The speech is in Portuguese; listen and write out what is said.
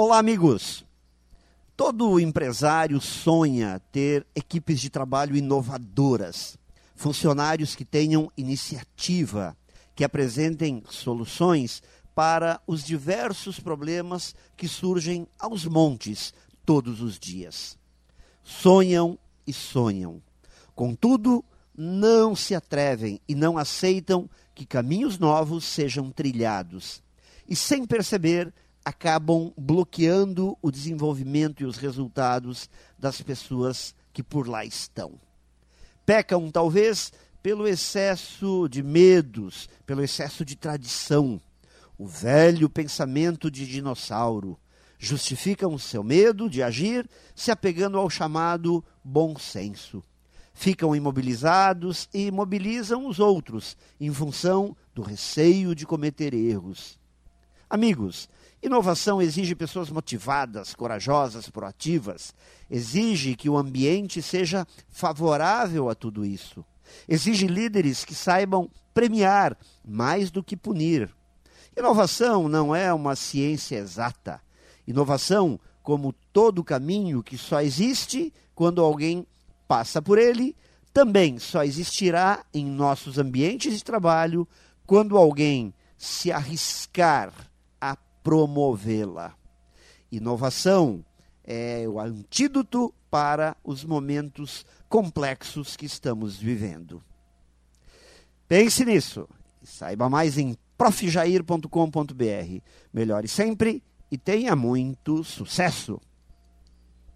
Olá, amigos! Todo empresário sonha ter equipes de trabalho inovadoras, funcionários que tenham iniciativa, que apresentem soluções para os diversos problemas que surgem aos montes todos os dias. Sonham e sonham. Contudo, não se atrevem e não aceitam que caminhos novos sejam trilhados. E sem perceber, acabam bloqueando o desenvolvimento e os resultados das pessoas que por lá estão. Pecam, talvez, pelo excesso de medos, pelo excesso de tradição. O velho pensamento de dinossauro. Justificam o seu medo de agir se apegando ao chamado bom senso. Ficam imobilizados e imobilizam os outros em função do receio de cometer erros. Amigos, inovação exige pessoas motivadas, corajosas, proativas. Exige que o ambiente seja favorável a tudo isso. Exige líderes que saibam premiar mais do que punir. Inovação não é uma ciência exata. Inovação, como todo caminho que só existe quando alguém passa por ele, também só existirá em nossos ambientes de trabalho quando alguém se arriscar promovê-la. Inovação é o antídoto para os momentos complexos que estamos vivendo. Pense nisso. Saiba mais em profjair.com.br. Melhore sempre e tenha muito sucesso!